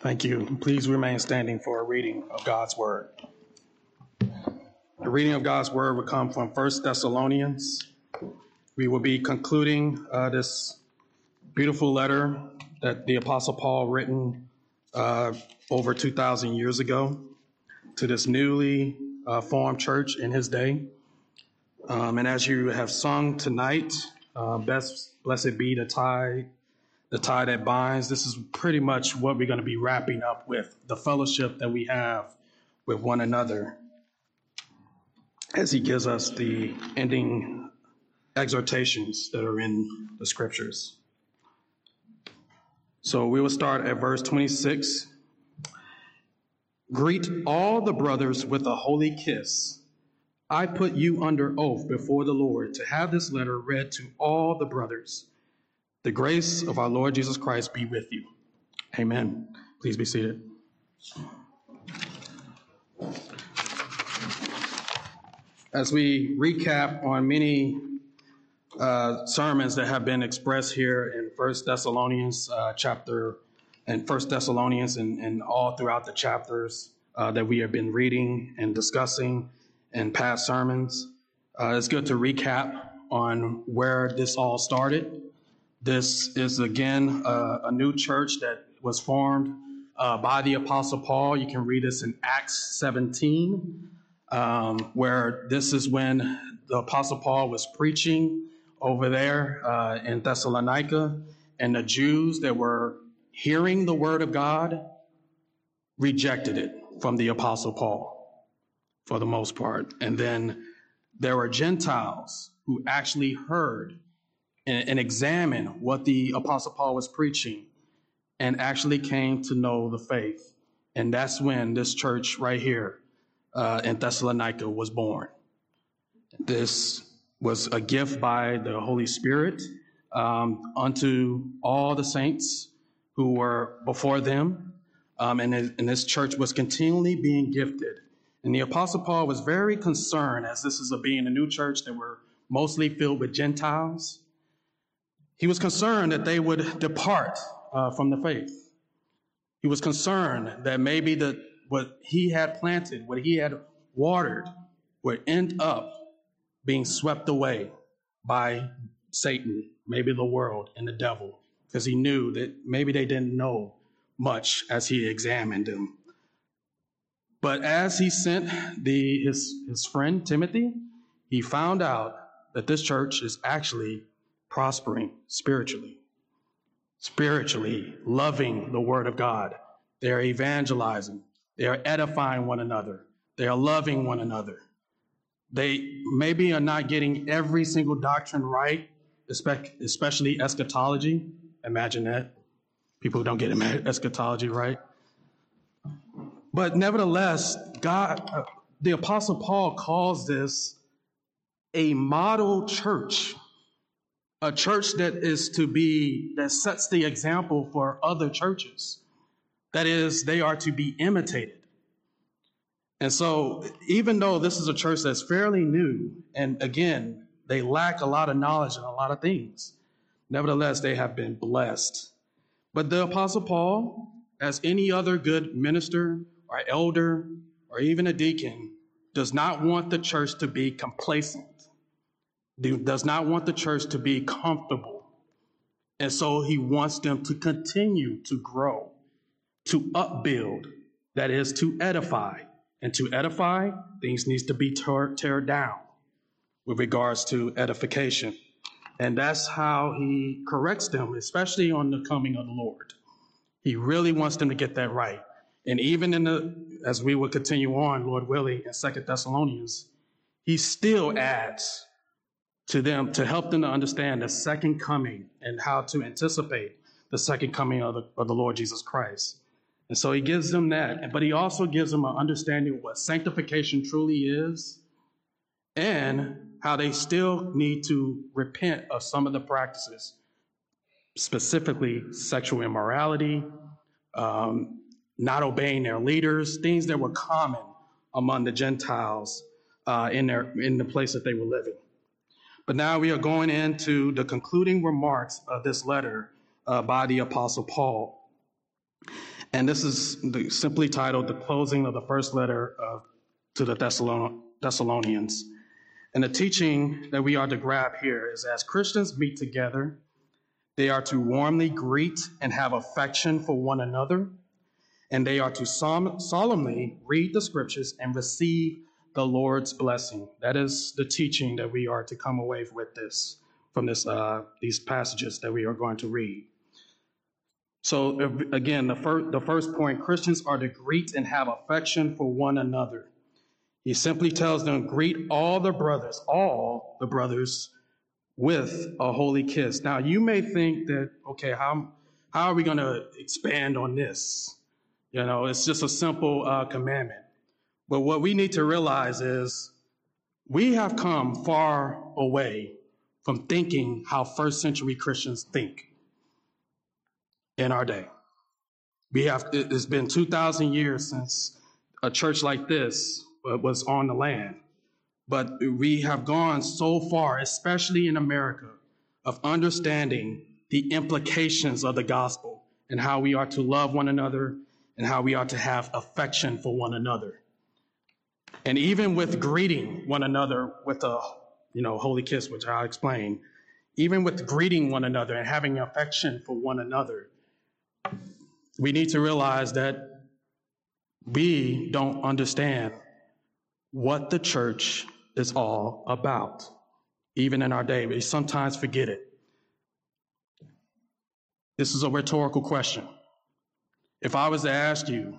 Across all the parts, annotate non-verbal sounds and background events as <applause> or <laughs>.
Thank you. Please remain standing for a reading of God's Word. The reading of God's Word will come from 1 Thessalonians. We will be concluding uh, this beautiful letter that the Apostle Paul written uh, over 2,000 years ago to this newly uh, formed church in his day. Um, and as you have sung tonight, uh, best, blessed be the tie the tie that binds. This is pretty much what we're going to be wrapping up with the fellowship that we have with one another as he gives us the ending exhortations that are in the scriptures. So we will start at verse 26. Greet all the brothers with a holy kiss. I put you under oath before the Lord to have this letter read to all the brothers. The grace of our Lord Jesus Christ be with you. Amen. Please be seated. As we recap on many uh, sermons that have been expressed here in First Thessalonians uh, chapter and First Thessalonians and, and, all throughout the chapters uh, that we have been reading and discussing in past sermons, uh, it's good to recap on where this all started this is again uh, a new church that was formed uh, by the Apostle Paul. You can read this in Acts 17, um, where this is when the Apostle Paul was preaching over there uh, in Thessalonica, and the Jews that were hearing the word of God rejected it from the Apostle Paul for the most part. And then there were Gentiles who actually heard and, and examine what the Apostle Paul was preaching and actually came to know the faith. And that's when this church right here uh, in Thessalonica was born. This was a gift by the Holy Spirit um, unto all the saints who were before them. Um, and, and this church was continually being gifted. And the Apostle Paul was very concerned, as this is a being a new church that were mostly filled with Gentiles. He was concerned that they would depart uh, from the faith. He was concerned that maybe the, what he had planted, what he had watered, would end up being swept away by Satan, maybe the world and the devil, because he knew that maybe they didn't know much as he examined them. But as he sent the, his, his friend Timothy, he found out that this church is actually prospering spiritually, spiritually loving the word of God. They are evangelizing. They are edifying one another. They are loving one another. They maybe are not getting every single doctrine right, especially eschatology. Imagine that. People who don't get eschatology right. But nevertheless, God, uh, the Apostle Paul calls this a model church a church that is to be, that sets the example for other churches. That is, they are to be imitated. And so, even though this is a church that's fairly new, and again, they lack a lot of knowledge and a lot of things, nevertheless, they have been blessed. But the Apostle Paul, as any other good minister or elder or even a deacon, does not want the church to be complacent does not want the church to be comfortable. And so he wants them to continue to grow, to upbuild, that is to edify. And to edify, things needs to be tear down with regards to edification. And that's how he corrects them, especially on the coming of the Lord. He really wants them to get that right. And even in the, as we will continue on, Lord willing, in Second Thessalonians, he still adds to them to help them to understand the second coming and how to anticipate the second coming of the, of the Lord Jesus Christ. And so he gives them that, but he also gives them an understanding of what sanctification truly is and how they still need to repent of some of the practices, specifically sexual immorality, um, not obeying their leaders, things that were common among the Gentiles uh, in, their, in the place that they were living. But now we are going into the concluding remarks of this letter uh, by the Apostle Paul. And this is the, simply titled The Closing of the First Letter of, to the Thessalon- Thessalonians. And the teaching that we are to grab here is as Christians meet together, they are to warmly greet and have affection for one another, and they are to som- solemnly read the scriptures and receive the Lord's blessing. That is the teaching that we are to come away with this from this uh, these passages that we are going to read. So again, the first the first point: Christians are to greet and have affection for one another. He simply tells them, greet all the brothers, all the brothers, with a holy kiss. Now you may think that, okay, how how are we going to expand on this? You know, it's just a simple uh, commandment. But what we need to realize is we have come far away from thinking how first century Christians think in our day. We have, it's been 2,000 years since a church like this uh, was on the land. But we have gone so far, especially in America, of understanding the implications of the gospel and how we are to love one another and how we are to have affection for one another. And even with greeting one another with a, you know, holy kiss, which I'll explain, even with greeting one another and having affection for one another, we need to realize that we don't understand what the church is all about, even in our day. We sometimes forget it. This is a rhetorical question. If I was to ask you,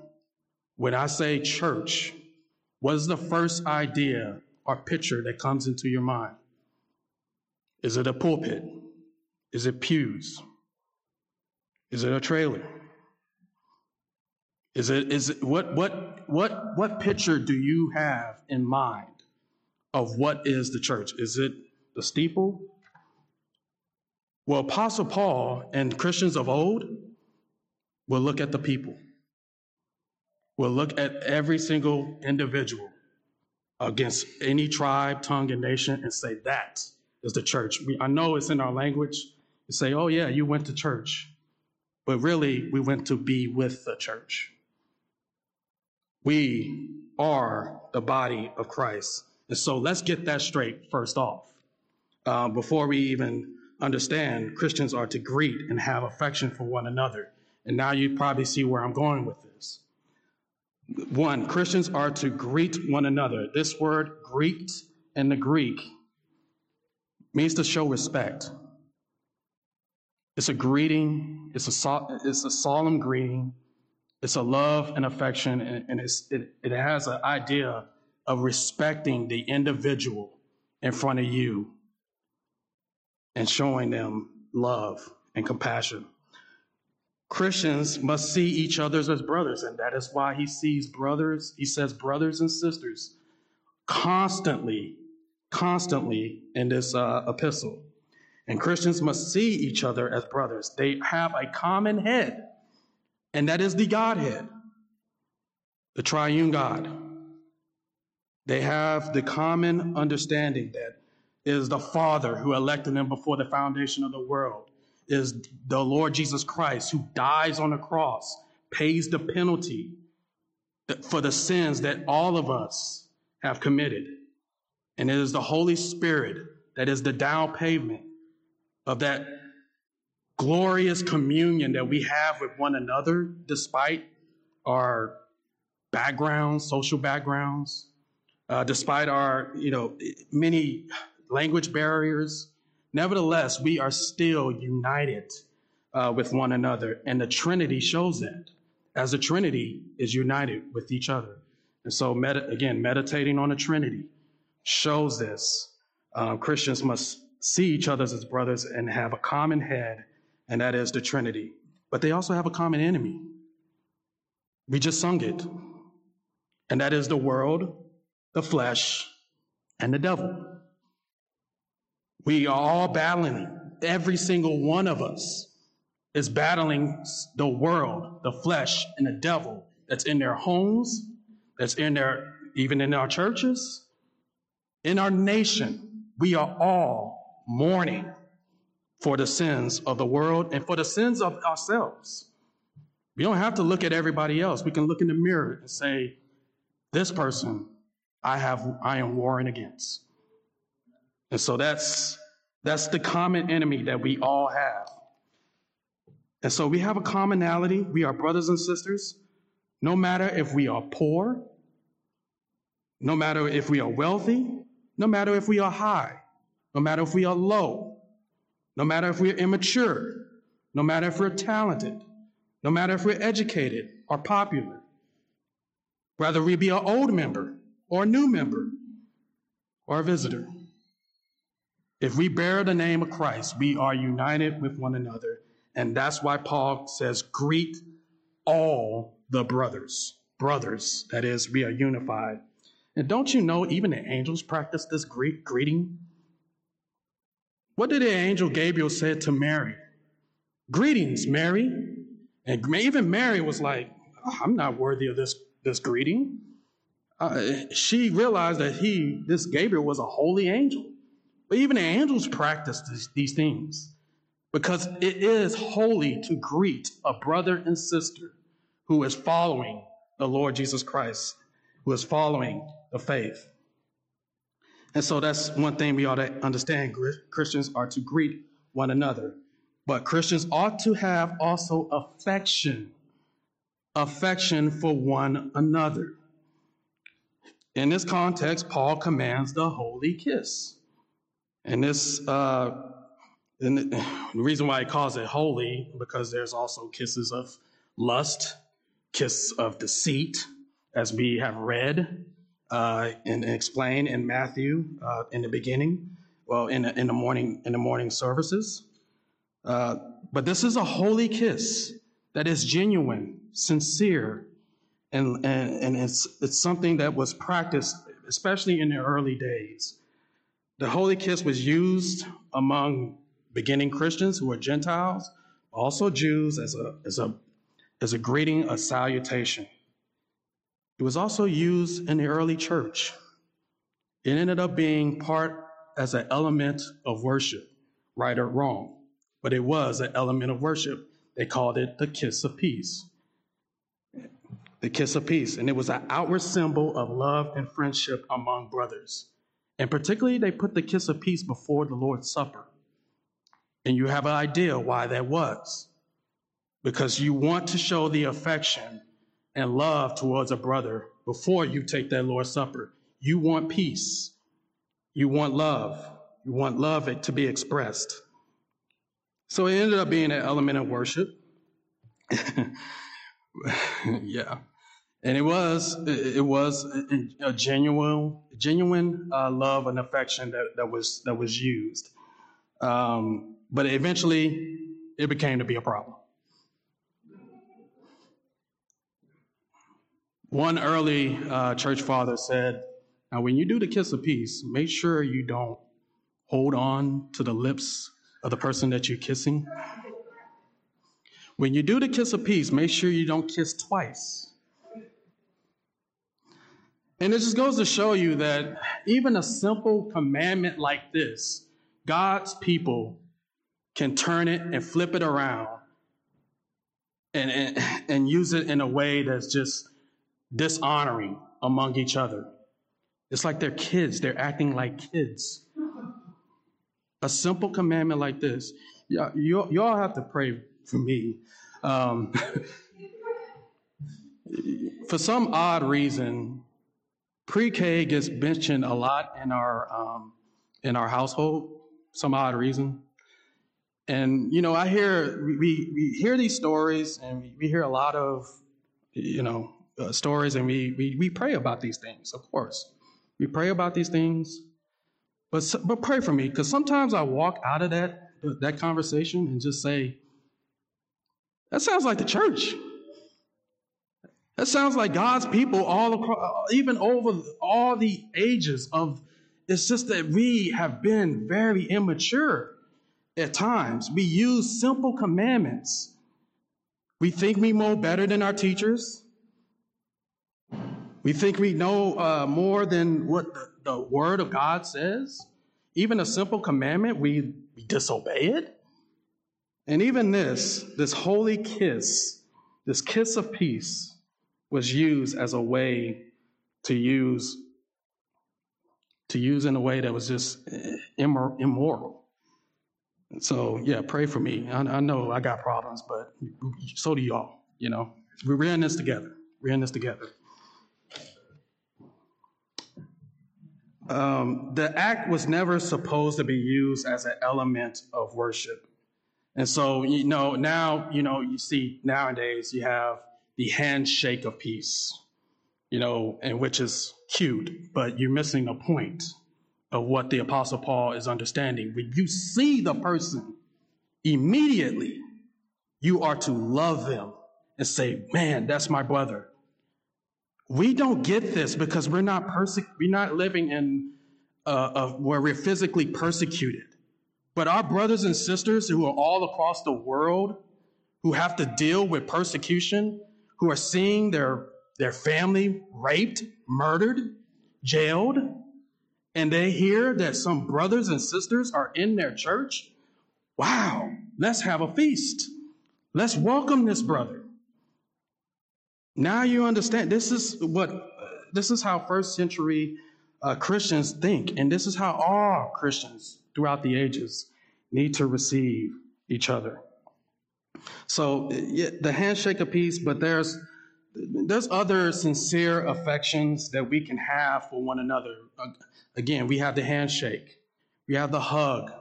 when I say church, what is the first idea or picture that comes into your mind? Is it a pulpit? Is it pews? Is it a trailer? Is it is it what what what what picture do you have in mind of what is the church? Is it the steeple? Well, Apostle Paul and Christians of old will look at the people will look at every single individual against any tribe, tongue, and nation and say, that is the church. We, I know it's in our language to say, oh, yeah, you went to church. But really, we went to be with the church. We are the body of Christ. And so let's get that straight first off. Uh, before we even understand, Christians are to greet and have affection for one another. And now you probably see where I'm going with this. One, Christians are to greet one another. This word, greet, in the Greek means to show respect. It's a greeting, it's a, it's a solemn greeting, it's a love and affection, and, and it, it has an idea of respecting the individual in front of you and showing them love and compassion. Christians must see each other as brothers, and that is why he sees brothers, he says brothers and sisters constantly, constantly in this uh, epistle. And Christians must see each other as brothers. They have a common head, and that is the Godhead, the triune God. They have the common understanding that is the Father who elected them before the foundation of the world is the Lord Jesus Christ who dies on the cross, pays the penalty for the sins that all of us have committed. And it is the Holy Spirit that is the down payment of that glorious communion that we have with one another, despite our backgrounds, social backgrounds, uh, despite our, you know, many language barriers, Nevertheless, we are still united uh, with one another, and the Trinity shows that, as the Trinity is united with each other. And so, med- again, meditating on the Trinity shows this. Uh, Christians must see each other as brothers and have a common head, and that is the Trinity. But they also have a common enemy. We just sung it, and that is the world, the flesh, and the devil. We are all battling. Every single one of us is battling the world, the flesh, and the devil that's in their homes, that's in their, even in our churches, in our nation. We are all mourning for the sins of the world and for the sins of ourselves. We don't have to look at everybody else. We can look in the mirror and say, this person I have I am warring against. And so that's that's the common enemy that we all have. And so we have a commonality. We are brothers and sisters, no matter if we are poor, no matter if we are wealthy, no matter if we are high, no matter if we are low, no matter if we're immature, no matter if we're talented, no matter if we're educated or popular, whether we be an old member or a new member or a visitor. If we bear the name of Christ, we are united with one another. And that's why Paul says, greet all the brothers. Brothers, that is, we are unified. And don't you know, even the angels practice this greet, greeting? What did the angel Gabriel say to Mary? Greetings, Mary. And even Mary was like, I'm not worthy of this, this greeting. Uh, she realized that he, this Gabriel, was a holy angel. But even the angels practice this, these things because it is holy to greet a brother and sister who is following the Lord Jesus Christ, who is following the faith. And so that's one thing we ought to understand. Christians are to greet one another. But Christians ought to have also affection, affection for one another. In this context, Paul commands the holy kiss. And this, uh, and the reason why he calls it holy, because there's also kisses of lust, kiss of deceit, as we have read uh, and explained in Matthew uh, in the beginning, well, in the, in the morning in the morning services. Uh, but this is a holy kiss that is genuine, sincere, and, and, and it's, it's something that was practiced, especially in the early days. The holy kiss was used among beginning Christians who were Gentiles, also Jews, as a, as a, as a greeting, a salutation. It was also used in the early church. It ended up being part as an element of worship, right or wrong, but it was an element of worship. They called it the kiss of peace the kiss of peace. And it was an outward symbol of love and friendship among brothers. And particularly, they put the kiss of peace before the Lord's Supper. And you have an idea why that was. Because you want to show the affection and love towards a brother before you take that Lord's Supper. You want peace. You want love. You want love to be expressed. So it ended up being an element of worship. <laughs> yeah, and it was it was a genuine genuine uh, love and affection that, that was that was used, um, but eventually it became to be a problem. One early uh, church father said, "Now, when you do the kiss of peace, make sure you don't hold on to the lips of the person that you're kissing." When you do the kiss of peace, make sure you don't kiss twice. And it just goes to show you that even a simple commandment like this, God's people can turn it and flip it around and, and, and use it in a way that's just dishonoring among each other. It's like they're kids, they're acting like kids. A simple commandment like this, y'all, you, all have to pray for me. Um, <laughs> for some odd reason, pre-K gets mentioned a lot in our um, in our household. Some odd reason, and you know, I hear we we hear these stories, and we, hear a lot of you know uh, stories, and we, we we pray about these things. Of course, we pray about these things, but but pray for me because sometimes I walk out of that that conversation and just say, that sounds like the church. That sounds like God's people all across, even over all the ages of. It's just that we have been very immature at times. We use simple commandments. We think we know better than our teachers. We think we know uh, more than what the, the, Word of God says. Even a simple commandment, we, we disobey it. And even this, this holy kiss, this kiss of peace was used as a way to use to use in a way that was just immor- immoral. So, yeah, pray for me. I, I know I got problems, but so do y'all. You know, we're in this together. We're in this together. Um, the act was never supposed to be used as an element of worship. And so, you know, now, you know, you see nowadays you have the handshake of peace, you know, and which is cute, but you're missing the point of what the Apostle Paul is understanding. When you see the person immediately, you are to love them and say, man, that's my brother. We don't get this because we're not perse- we're not living in uh, uh, where we're physically persecuted. But our brothers and sisters who are all across the world, who have to deal with persecution, who are seeing their, their family raped, murdered, jailed, and they hear that some brothers and sisters are in their church, wow, let's have a feast. Let's welcome this brother. Now you understand this is what this is how first century uh, Christians think, and this is how all Christians throughout the ages need to receive each other. So yeah, the handshake of peace, but there's there's other sincere affections that we can have for one another. Again, we have the handshake, we have the hug,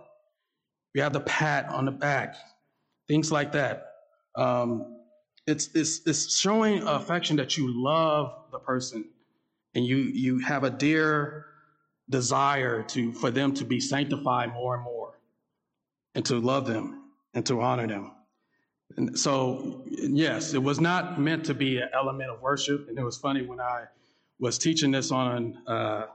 we have the pat on the back, things like that. Um, it's, it's, it's showing affection that you love the person and you, you have a dear desire to, for them to be sanctified more and more and to love them and to honor them. And so, yes, it was not meant to be an element of worship. And it was funny when I was teaching this on uh,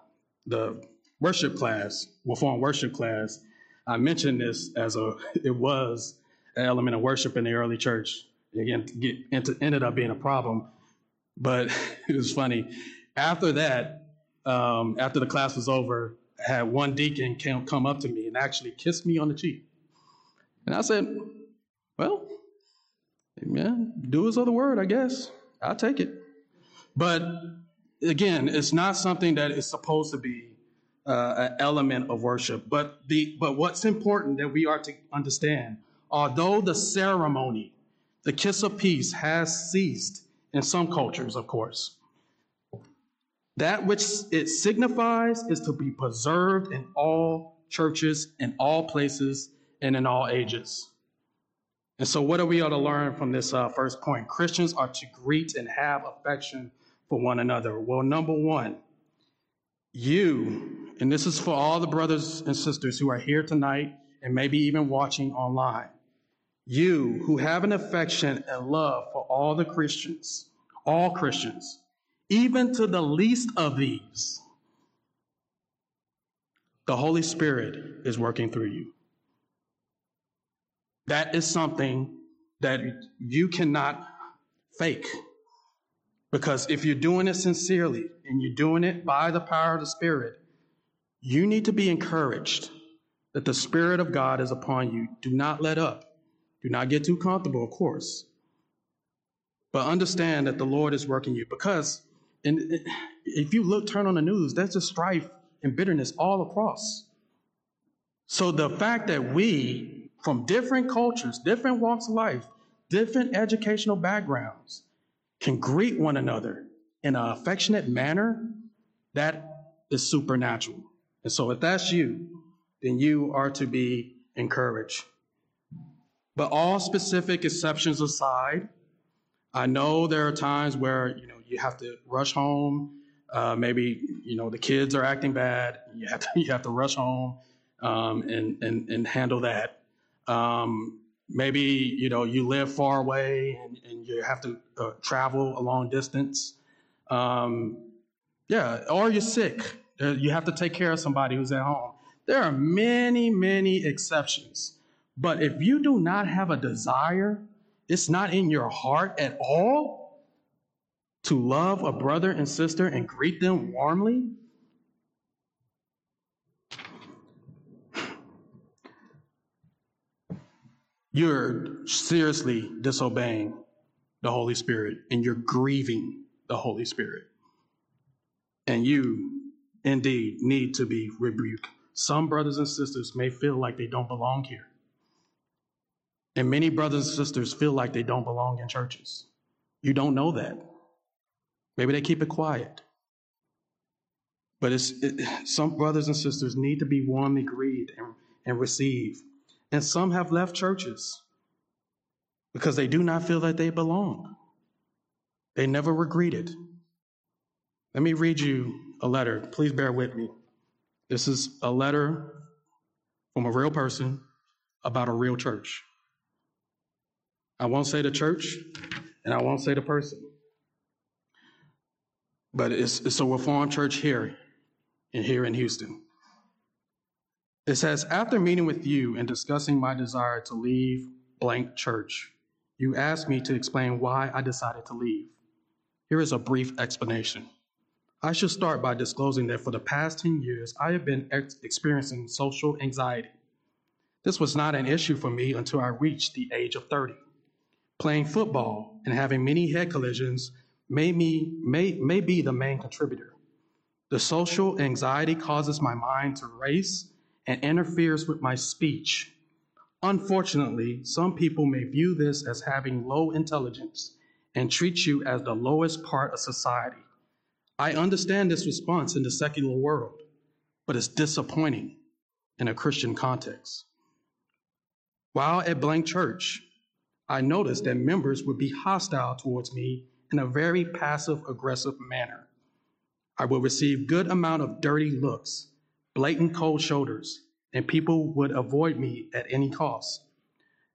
the worship class, Reform worship class, I mentioned this as a, <laughs> it was an element of worship in the early church again get into, ended up being a problem. But <laughs> it was funny. After that, um, after the class was over, I had one deacon come up to me and actually kissed me on the cheek. And I said, Well, yeah, do as other word, I guess. I'll take it. But again, it's not something that is supposed to be uh, an element of worship. But the but what's important that we are to understand, although the ceremony the kiss of peace has ceased in some cultures, of course. That which it signifies is to be preserved in all churches, in all places, and in all ages. And so, what are we ought to learn from this uh, first point? Christians are to greet and have affection for one another. Well, number one, you, and this is for all the brothers and sisters who are here tonight and maybe even watching online you who have an affection and love for all the Christians, all Christians, even to the least of these, the Holy Spirit is working through you. That is something that you cannot fake. Because if you're doing it sincerely and you're doing it by the power of the Spirit, you need to be encouraged that the Spirit of God is upon you. Do not let up. Do not get too comfortable, of course. But understand that the Lord is working you because if you look, turn on the news, there's just strife and bitterness all across. So the fact that we, from different cultures, different walks of life, different educational backgrounds, can greet one another in an affectionate manner, that is supernatural. And so if that's you, then you are to be encouraged. But all specific exceptions aside, I know there are times where you know you have to rush home. Uh, maybe you know the kids are acting bad. You have to <laughs> you have to rush home um, and, and and handle that. Um, maybe you know you live far away and, and you have to uh, travel a long distance. Um, yeah, or you're sick. Uh, you have to take care of somebody who's at home. There are many many exceptions. But if you do not have a desire, it's not in your heart at all to love a brother and sister and greet them warmly, you're seriously disobeying the Holy Spirit and you're grieving the Holy Spirit. And you indeed need to be rebuked. Some brothers and sisters may feel like they don't belong here. And many brothers and sisters feel like they don't belong in churches. You don't know that. Maybe they keep it quiet. But it's, it, some brothers and sisters need to be warmly greeted and, and received. And some have left churches because they do not feel that they belong. They never were greeted. Let me read you a letter. Please bear with me. This is a letter from a real person about a real church. I won't say the church and I won't say the person, but it's, it's a Reformed church here and here in Houston. It says, after meeting with you and discussing my desire to leave blank church, you asked me to explain why I decided to leave. Here is a brief explanation. I should start by disclosing that for the past 10 years, I have been ex- experiencing social anxiety. This was not an issue for me until I reached the age of 30. Playing football and having many head collisions may, me, may, may be the main contributor. The social anxiety causes my mind to race and interferes with my speech. Unfortunately, some people may view this as having low intelligence and treat you as the lowest part of society. I understand this response in the secular world, but it's disappointing in a Christian context. While at Blank Church, I noticed that members would be hostile towards me in a very passive aggressive manner. I would receive good amount of dirty looks, blatant cold shoulders, and people would avoid me at any cost.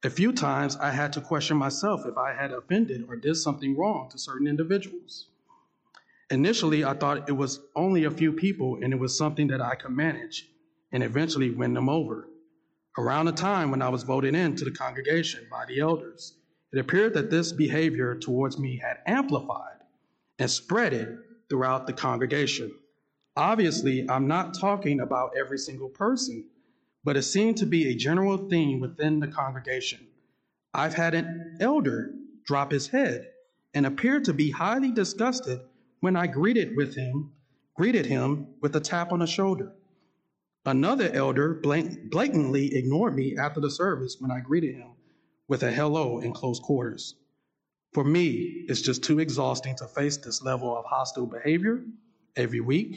A few times I had to question myself if I had offended or did something wrong to certain individuals. Initially, I thought it was only a few people and it was something that I could manage and eventually win them over. Around the time when I was voted into the congregation by the elders, it appeared that this behavior towards me had amplified and spread it throughout the congregation. Obviously, I'm not talking about every single person, but it seemed to be a general theme within the congregation. I've had an elder drop his head and appear to be highly disgusted when I greeted with him, greeted him with a tap on the shoulder. Another elder blatantly ignored me after the service when I greeted him with a hello in close quarters. For me, it's just too exhausting to face this level of hostile behavior every week.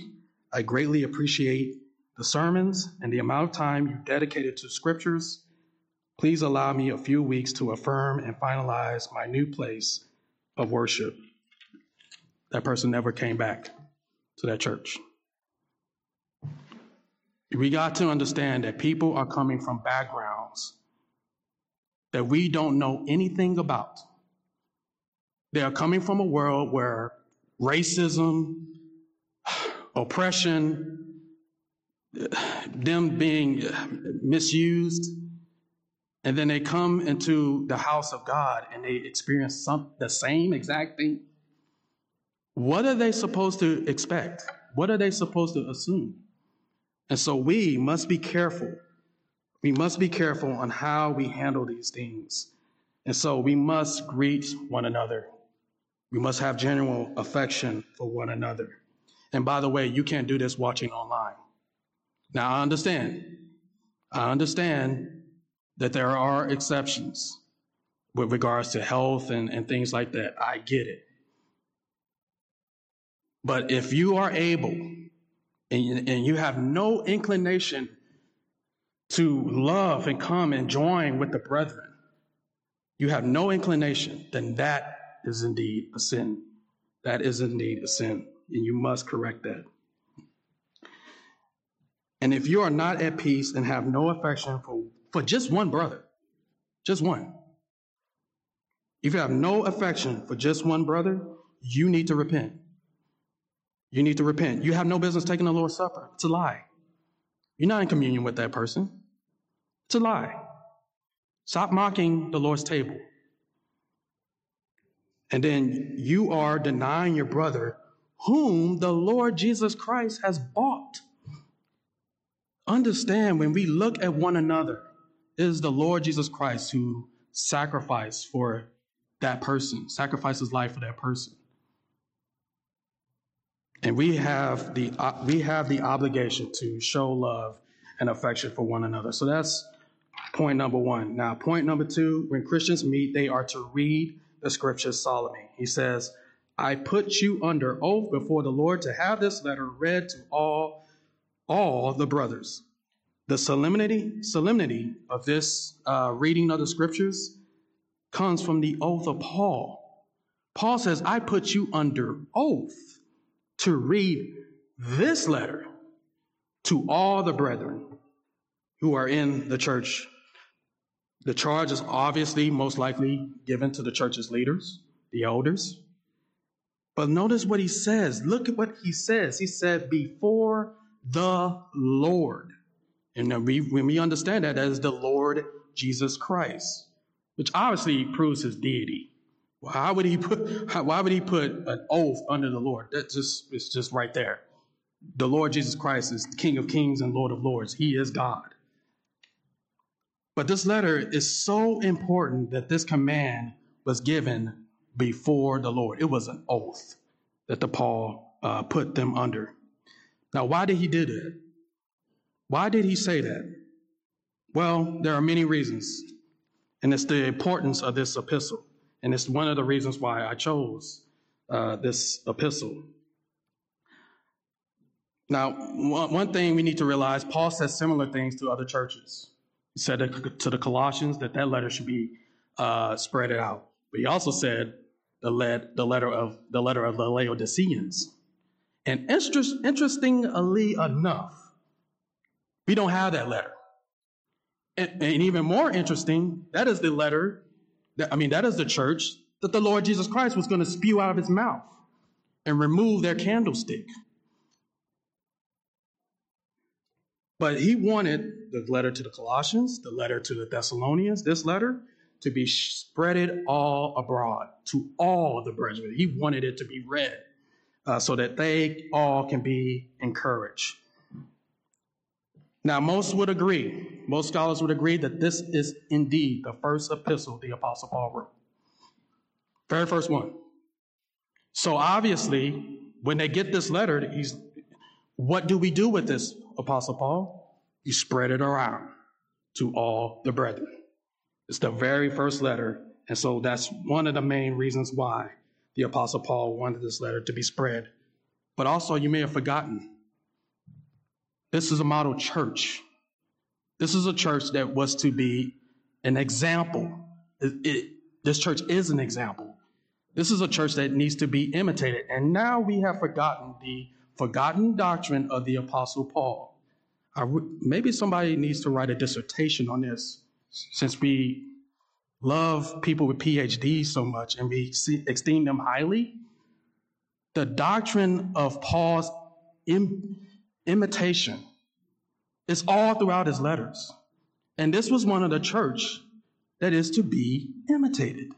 I greatly appreciate the sermons and the amount of time you dedicated to scriptures. Please allow me a few weeks to affirm and finalize my new place of worship. That person never came back to that church. We got to understand that people are coming from backgrounds that we don't know anything about. They are coming from a world where racism, oppression, them being misused, and then they come into the house of God and they experience some, the same exact thing. What are they supposed to expect? What are they supposed to assume? And so we must be careful. We must be careful on how we handle these things. And so we must greet one another. We must have genuine affection for one another. And by the way, you can't do this watching online. Now, I understand. I understand that there are exceptions with regards to health and, and things like that. I get it. But if you are able and, and you have no inclination to love and come and join with the brethren, you have no inclination, then that is indeed a sin. That is indeed a sin, and you must correct that. And if you are not at peace and have no affection for, for just one brother, just one, if you have no affection for just one brother, you need to repent. You need to repent. You have no business taking the Lord's Supper. It's a lie. You're not in communion with that person. It's a lie. Stop mocking the Lord's table and then you are denying your brother whom the Lord Jesus Christ has bought. Understand when we look at one another, it is the Lord Jesus Christ who sacrificed for that person, sacrifice his life for that person. And we have the uh, we have the obligation to show love and affection for one another. So that's point number one. Now, point number two: when Christians meet, they are to read the scriptures solemnly. He says, "I put you under oath before the Lord to have this letter read to all all the brothers." The solemnity solemnity of this uh, reading of the scriptures comes from the oath of Paul. Paul says, "I put you under oath." to read this letter to all the brethren who are in the church. The charge is obviously most likely given to the church's leaders, the elders. But notice what he says. Look at what he says. He said, before the Lord. And we, when we understand that as the Lord Jesus Christ, which obviously proves his deity. Why would he put why would he put an oath under the Lord? That just it's just right there. The Lord Jesus Christ is King of Kings and Lord of Lords. He is God. But this letter is so important that this command was given before the Lord. It was an oath that the Paul uh, put them under. Now, why did he do that? Why did he say that? Well, there are many reasons, and it's the importance of this epistle. And it's one of the reasons why I chose uh, this epistle. Now, one thing we need to realize, Paul says similar things to other churches. He said to the Colossians that that letter should be uh, spread out. But he also said the, lead, the letter of the letter of the Laodiceans. And interest, interestingly enough, we don't have that letter. And, and even more interesting, that is the letter I mean, that is the church that the Lord Jesus Christ was going to spew out of his mouth and remove their candlestick. But he wanted the letter to the Colossians, the letter to the Thessalonians, this letter to be spreaded all abroad to all the brethren. He wanted it to be read uh, so that they all can be encouraged. Now, most would agree, most scholars would agree that this is indeed the first epistle the Apostle Paul wrote. Very first one. So obviously, when they get this letter, he's, what do we do with this, Apostle Paul? You spread it around to all the brethren. It's the very first letter. And so that's one of the main reasons why the Apostle Paul wanted this letter to be spread. But also, you may have forgotten this is a model church. This is a church that was to be an example. It, it, this church is an example. This is a church that needs to be imitated. And now we have forgotten the forgotten doctrine of the Apostle Paul. maybe somebody needs to write a dissertation on this since we love people with PhDs so much and we esteem them highly. The doctrine of Paul's Im, imitation. is all throughout his letters. And this was one of the church that is to be imitated.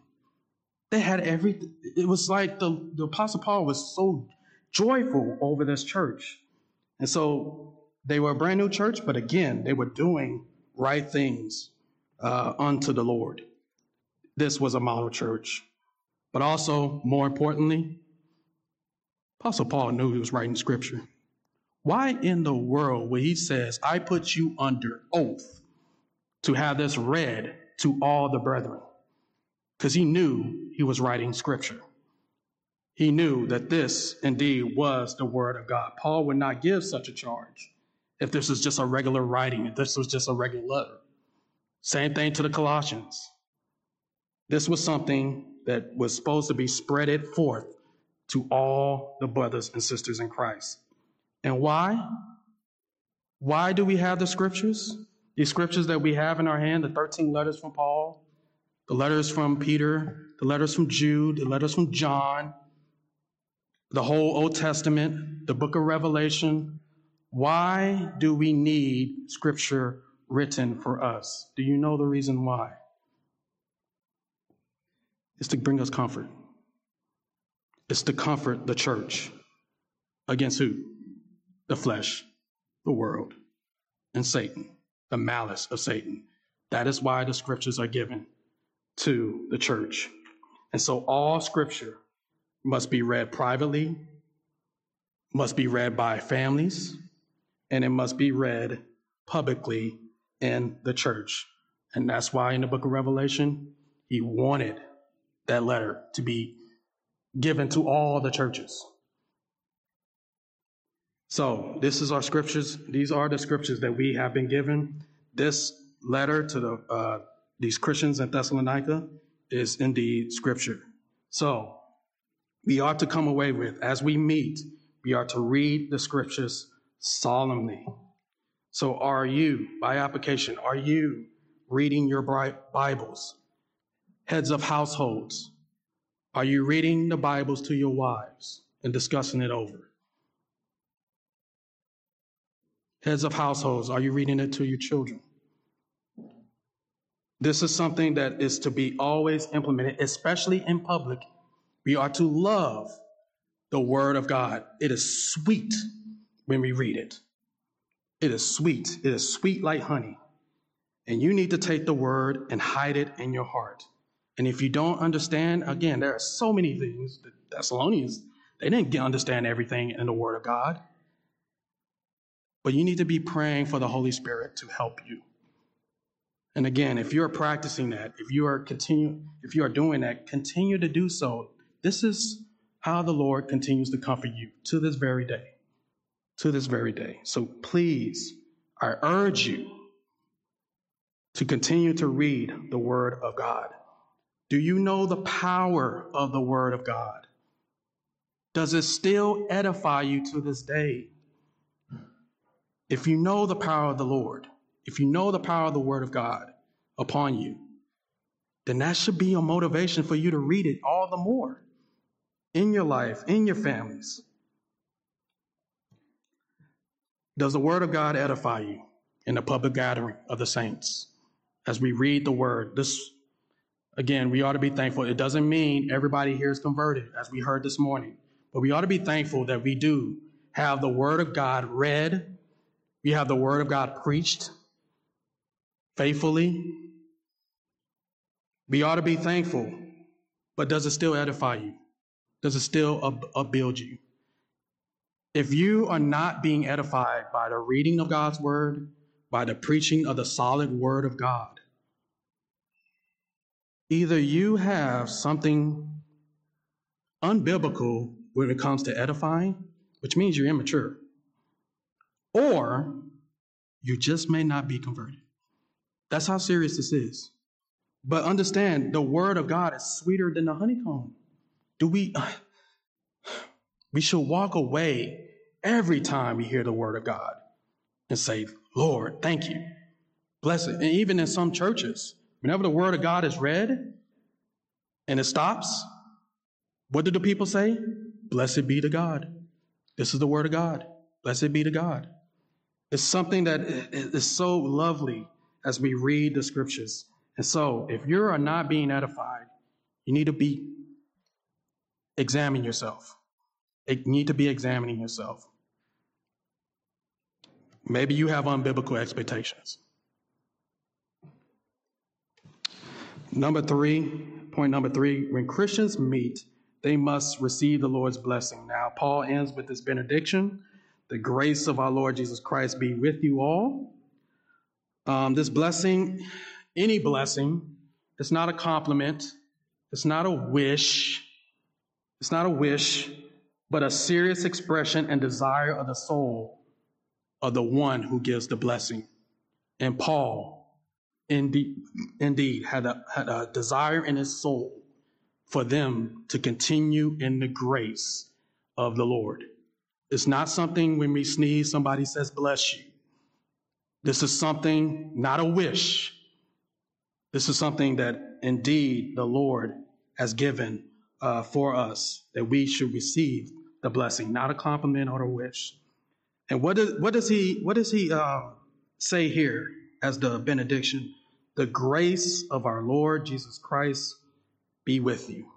They had everything. It was like the, the Apostle Paul was so joyful over this church. And so they were a brand new church, but again, they were doing right things uh, unto the Lord. This was a model church. But also, more importantly, Apostle Paul knew he was writing scripture. Why in the world when he says, I put you under oath to have this read to all the brethren? Because he knew he was writing scripture. He knew that this indeed was the word of God. Paul would not give such a charge if this was just a regular writing, if this was just a regular letter. Same thing to the Colossians. This was something that was supposed to be spreaded forth to all the brothers and sisters in Christ. And why? Why do we have the scriptures? These scriptures that we have in our hand, the 13 letters from Paul, the letters from Peter, the letters from Jude, the letters from John, the whole Old Testament, the book of Revelation. Why do we need scripture written for us? Do you know the reason why? It's to bring us comfort. It's to comfort the church. Against who? the flesh, the world, and Satan, the malice of Satan. That is why the scriptures are given to the church. And so all scripture must be read privately, must be read by families, and it must be read publicly in the church. And that's why in the book of Revelation, he wanted that letter to be given to all the churches. So, this is our scriptures. These are the scriptures that we have been given. This letter to the uh, these Christians in Thessalonica is indeed scripture. So, we ought to come away with, as we meet, we are to read the scriptures solemnly. So, are you, by application, are you reading your Bibles? Heads of households, are you reading the Bibles to your wives and discussing it over? Heads of households, are you reading it to your children? This is something that is to be always implemented, especially in public. We are to love the Word of God. It is sweet when we read it. It is sweet. It is sweet like honey. And you need to take the Word and hide it in your heart. And if you don't understand, again, there are so many things. The Thessalonians, they didn't understand everything in the Word of God. But you need to be praying for the Holy Spirit to help you. And again, if you're practicing that, if you are continue, if you are doing that, continue to do so. This is how the Lord continues to comfort you to this very day. To this very day. So please, I urge you to continue to read the Word of God. Do you know the power of the Word of God? Does it still edify you to this day? If you know the power of the Lord, if you know the power of the Word of God upon you, then that should be a motivation for you to read it all the more in your life, in your families. Does the Word of God edify you in the public gathering of the saints? As we read the Word, this again, we ought to be thankful. It doesn't mean everybody here is converted, as we heard this morning, but we ought to be thankful that we do have the Word of God read we have the Word of God preached faithfully. We ought to be thankful, but does it still edify you? Does it still upbuild you? If you are not being edified by the reading of God's Word, by the preaching of the solid Word of God, either you have something unbiblical when it comes to edifying, which means you're immature, or you just may not be converted. That's how serious this is. But understand, the word of God is sweeter than the honeycomb. Do we? We should walk away every time we hear the word of God and say, Lord, thank you. Bless it. And even in some churches, whenever the word of God is read and it stops, what do the people say? Blessed be to God. This is the word of God. Blessed be to God. It's something that is so lovely as we read the scriptures. And so, if you are not being edified, you need to be examine yourself. Need to be examining yourself. Maybe you have unbiblical expectations. Number three, point number three, when Christians meet, they must receive the Lord's blessing. Now, Paul ends with this benediction the grace of our Lord Jesus Christ be with you all. Um, this blessing, any blessing, it's not a compliment, it's not a wish, it's not a wish, but a serious expression and desire of the soul of the one who gives the blessing. And Paul, indeed, indeed had, a, had a desire in his soul for them to continue in the grace of the Lord. It's not something when we sneeze, somebody says, bless you. This is something, not a wish. This is something that indeed the Lord has given uh, for us that we should receive the blessing, not a compliment or a wish. And what does what does he what does he uh, say here as the benediction? The grace of our Lord Jesus Christ be with you.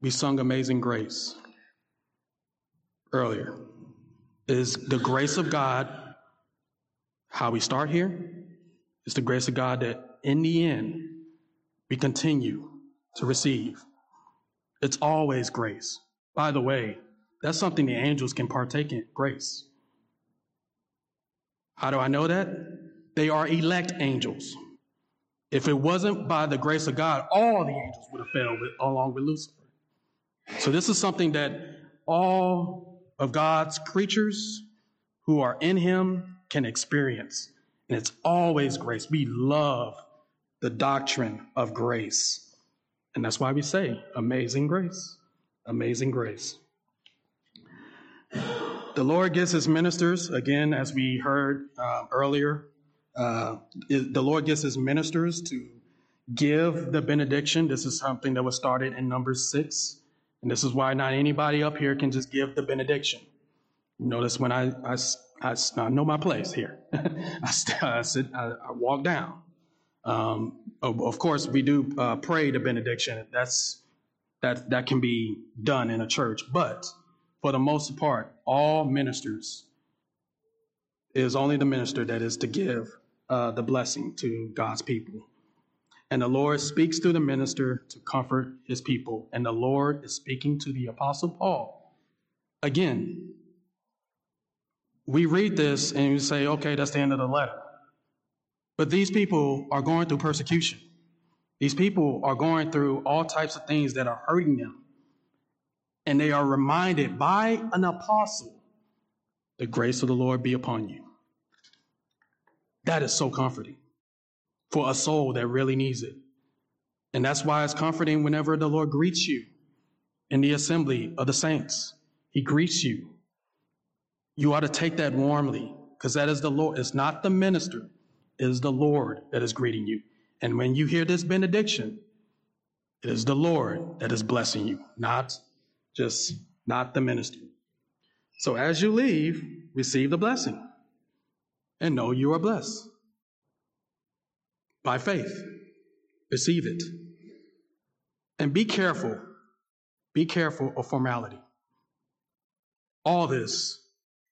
We sung Amazing Grace earlier is the grace of God, how we start here, is the grace of God that in the end, we continue to receive. It's always grace. By the way, that's something the angels can partake in grace. How do I know that? They are elect angels. If it wasn't by the grace of God, all the angels would have failed with, along with Lucifer. So, this is something that all of God's creatures who are in Him can experience. And it's always grace. We love the doctrine of grace. And that's why we say, Amazing grace. Amazing grace. The Lord gives his ministers, again, as we heard uh, earlier, uh, the Lord gives his ministers to give the benediction. This is something that was started in Numbers six. And this is why not anybody up here can just give the benediction. Notice when I, I, I, I know my place here. <laughs> I, I, sit, I, I walk down. Um, of, of, course, we do uh, pray the benediction. That's that that can be done in a church, but for the most part, all ministers is only the minister that is to give uh, the blessing to God's people. And the Lord speaks through the minister to comfort his people. And the Lord is speaking to the Apostle Paul. Again, we read this and we say, okay, that's the end of the letter. But these people are going through persecution. These people are going through all types of things that are hurting them. And they are reminded by an apostle the grace of the Lord be upon you. That is so comforting for a soul that really needs it. And that's why it's comforting whenever the Lord greets you in the assembly of the saints. He greets you. You ought to take that warmly because that is the Lord. It's not the minister, it is the Lord that is greeting you. And when you hear this benediction, it is the Lord that is blessing you, not just not the minister. So as you leave, receive the blessing and know you are blessed. By faith, receive it. And be careful, be careful of formality. All this,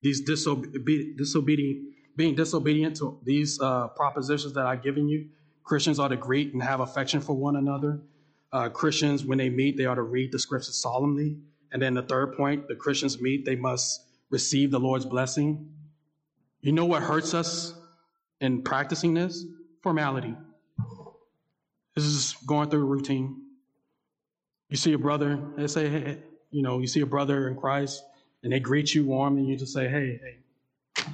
these disobe- disobedient, being disobedient to these uh, propositions that I've given you, Christians ought to greet and have affection for one another. Uh, Christians, when they meet, they ought to read the scriptures solemnly. And then the third point, the Christians meet, they must receive the Lord's blessing. You know what hurts us in practicing this? Formality. This is going through a routine. You see a brother, they say, hey, you know, you see a brother in Christ, and they greet you warmly, and you just say, hey, hey.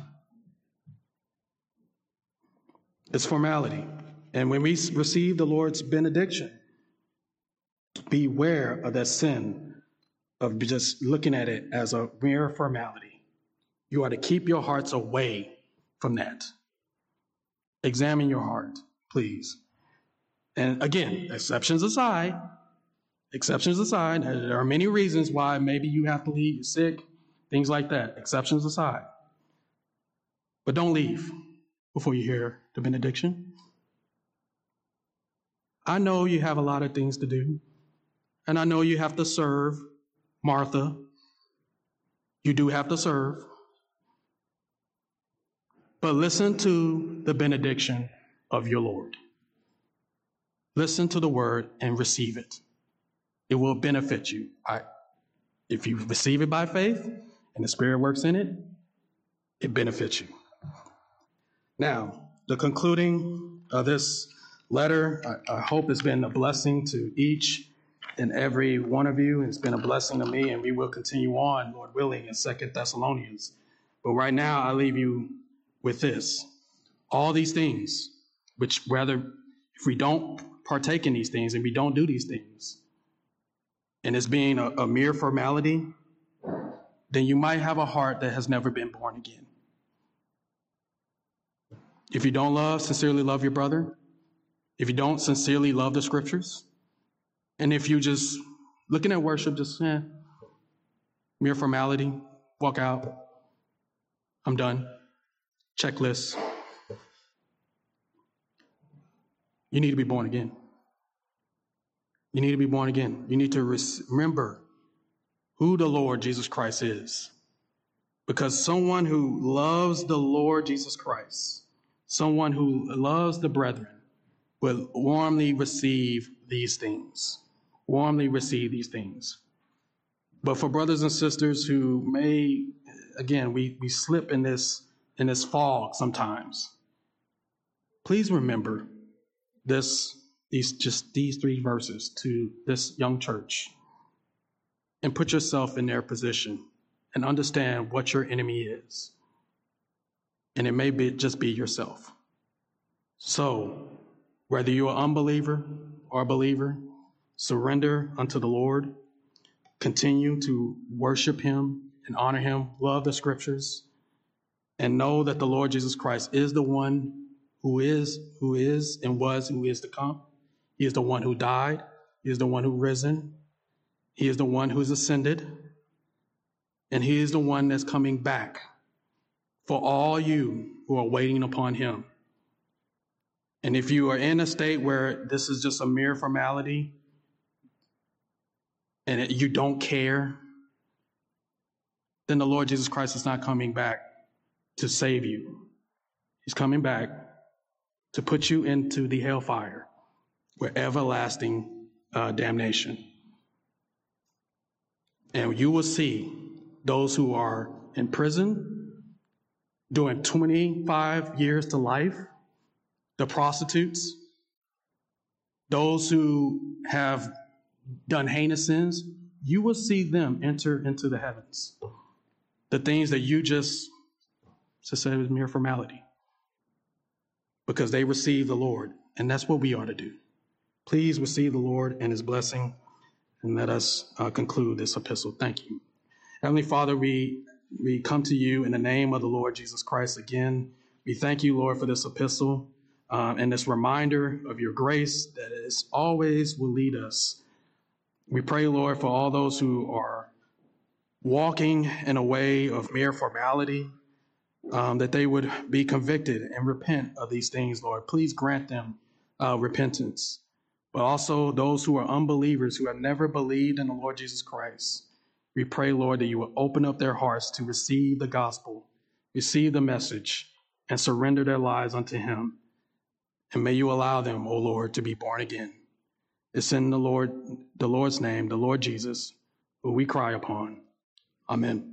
It's formality. And when we receive the Lord's benediction, beware of that sin of just looking at it as a mere formality. You are to keep your hearts away from that. Examine your heart, please. And again, exceptions aside, exceptions aside, there are many reasons why maybe you have to leave, you're sick, things like that. Exceptions aside. But don't leave before you hear the benediction. I know you have a lot of things to do, and I know you have to serve Martha. You do have to serve. But listen to the benediction of your Lord. Listen to the word and receive it. It will benefit you. I, if you receive it by faith and the Spirit works in it, it benefits you. Now, the concluding of this letter. I, I hope it's been a blessing to each and every one of you. It's been a blessing to me, and we will continue on, Lord willing, in Second Thessalonians. But right now, I leave you with this: all these things, which rather, if we don't partake in these things and we don't do these things, and it's being a, a mere formality, then you might have a heart that has never been born again. If you don't love, sincerely love your brother, if you don't sincerely love the scriptures, and if you just looking at worship, just eh, mere formality, walk out, I'm done, checklist. You need to be born again. You need to be born again. You need to remember who the Lord Jesus Christ is. Because someone who loves the Lord Jesus Christ, someone who loves the brethren, will warmly receive these things. warmly receive these things. But for brothers and sisters who may, again, we, we slip in this in this fog sometimes. Please remember this these just these three verses to this young church and put yourself in their position and understand what your enemy is. And it may be just be yourself. So, whether you're an unbeliever or a believer, surrender unto the Lord, continue to worship him and honor him, love the scriptures, and know that the Lord Jesus Christ is the one who is, who is, and was, who is to come. He is the one who died. He is the one who risen. He is the one who's ascended. And he is the one that's coming back for all you who are waiting upon him. And if you are in a state where this is just a mere formality and it, you don't care, then the Lord Jesus Christ is not coming back to save you. He's coming back to put you into the hellfire where everlasting uh, damnation. And you will see those who are in prison doing 25 years to life, the prostitutes, those who have done heinous sins, you will see them enter into the heavens. The things that you just, just said was mere formality because they receive the Lord. And that's what we are to do. Please receive the Lord and his blessing and let us uh, conclude this epistle. Thank you. Heavenly Father, we, we come to you in the name of the Lord Jesus Christ again. We thank you, Lord, for this epistle um, and this reminder of your grace that is always will lead us. We pray, Lord, for all those who are walking in a way of mere formality, um, that they would be convicted and repent of these things, Lord. Please grant them uh, repentance. But also those who are unbelievers who have never believed in the Lord Jesus Christ. We pray, Lord, that you will open up their hearts to receive the gospel, receive the message, and surrender their lives unto Him. And may you allow them, O Lord, to be born again. It's in the Lord, the Lord's name, the Lord Jesus, who we cry upon. Amen.